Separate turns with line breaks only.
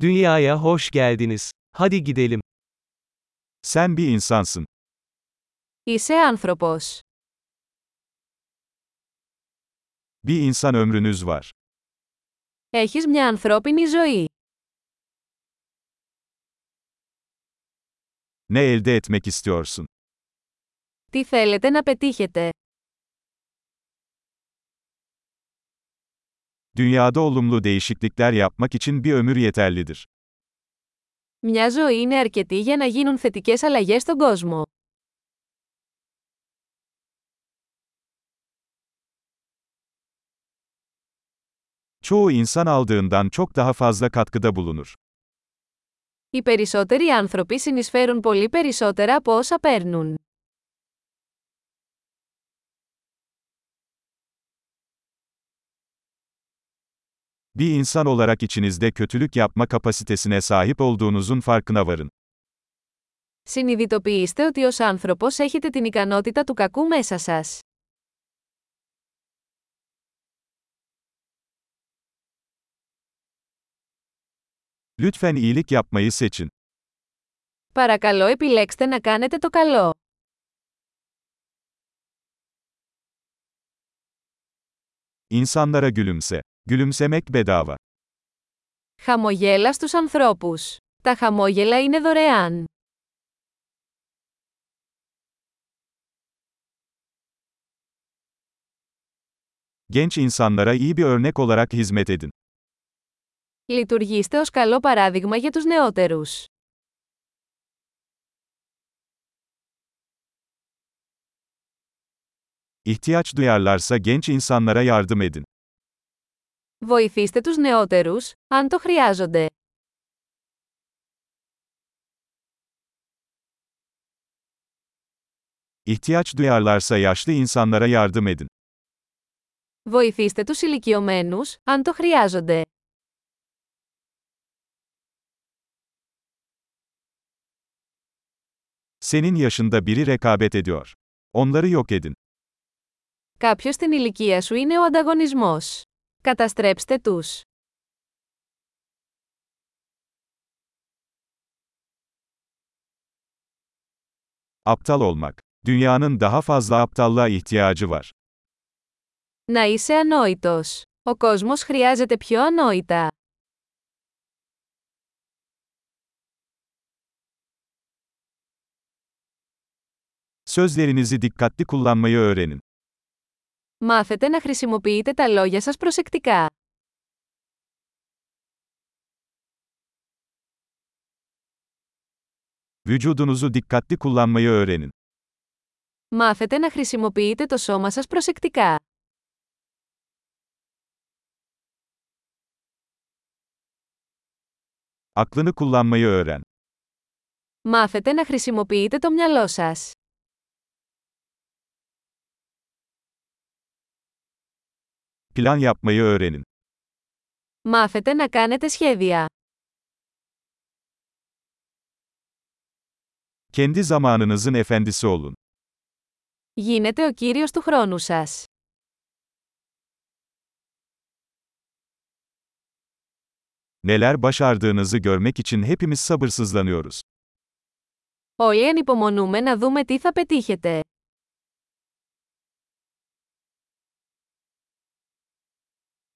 Dünyaya hoş geldiniz. Hadi gidelim.
Sen bir insansın.
Είσαι άνθρωπος.
Bir insan ömrünüz var.
Έχεις μια ανθρώπινη ζωή.
Ne elde etmek istiyorsun?
Τι θέλετε να πετύχετε.
Dünyada olumlu değişiklikler yapmak için bir ömür yeterlidir.
Μια ζωή είναι αρκετή για να γίνουν θετικές αλλαγές στον κόσμο.
Çoğu insan aldığından çok daha fazla katkıda bulunur.
Οι περισσότεροι άνθρωποι συνεισφέρουν πολύ περισσότερα από όσα παίρνουν.
Bir insan olarak içinizde kötülük yapma kapasitesine sahip olduğunuzun farkına varın.
Συνειδητοποιήστε ότι ως άνθρωπος έχετε την ικανότητα του κακού μέσα σας.
Lütfen iyilik yapmayı seçin.
Παρακαλώ επιλέξτε να κάνετε το καλό.
İnsanlara gülümse. Gülümsemek bedava.
Χαμογέλα στους ανθρώπους. Τα χαμόγελα είναι δωρεάν.
Genç insanlara iyi bir örnek olarak hizmet edin.
Λειτουργήστε ως καλό παράδειγμα για τους νεότερους.
İhtiyaç duyarlarsa genç insanlara yardım edin.
Βοηθήστε τους νεότερους, αν το χρειάζονται.
İhtiyaç duyarlarsa yaşlı insanlara yardım edin.
Βοηθήστε τους ηλικιωμένους, αν το χρειάζονται.
Senin yaşında biri rekabet ediyor. Onları yok edin.
Κάποιος στην ηλικία σου είναι ο ανταγωνισμός. Καταστρέψτε τους.
Aptal olmak. Dünyanın daha fazla aptallığa ihtiyacı var.
Να είσαι ανόητος. Ο κόσμος χρειάζεται πιο ανόητα.
Sözlerinizi dikkatli kullanmayı öğrenin.
Μάθετε να χρησιμοποιείτε τα λόγια σας προσεκτικά.
Vücudunuzu dikkatli kullanmayı öğrenin.
Μάθετε να χρησιμοποιείτε το σώμα σας προσεκτικά.
Aklını kullanmayı öğren.
Μάθετε να χρησιμοποιείτε το μυαλό σας.
Plan yapmayı öğrenin.
Μάθετε να κάνετε σχέδια.
Kendi zamanınızın efendisi olun.
Γίνετε ο κύριος του χρόνου σας.
Neler başardığınızı görmek için hepimiz sabırsızlanıyoruz.
Όλοι ανυπομονούμε να δούμε τι θα πετύχετε.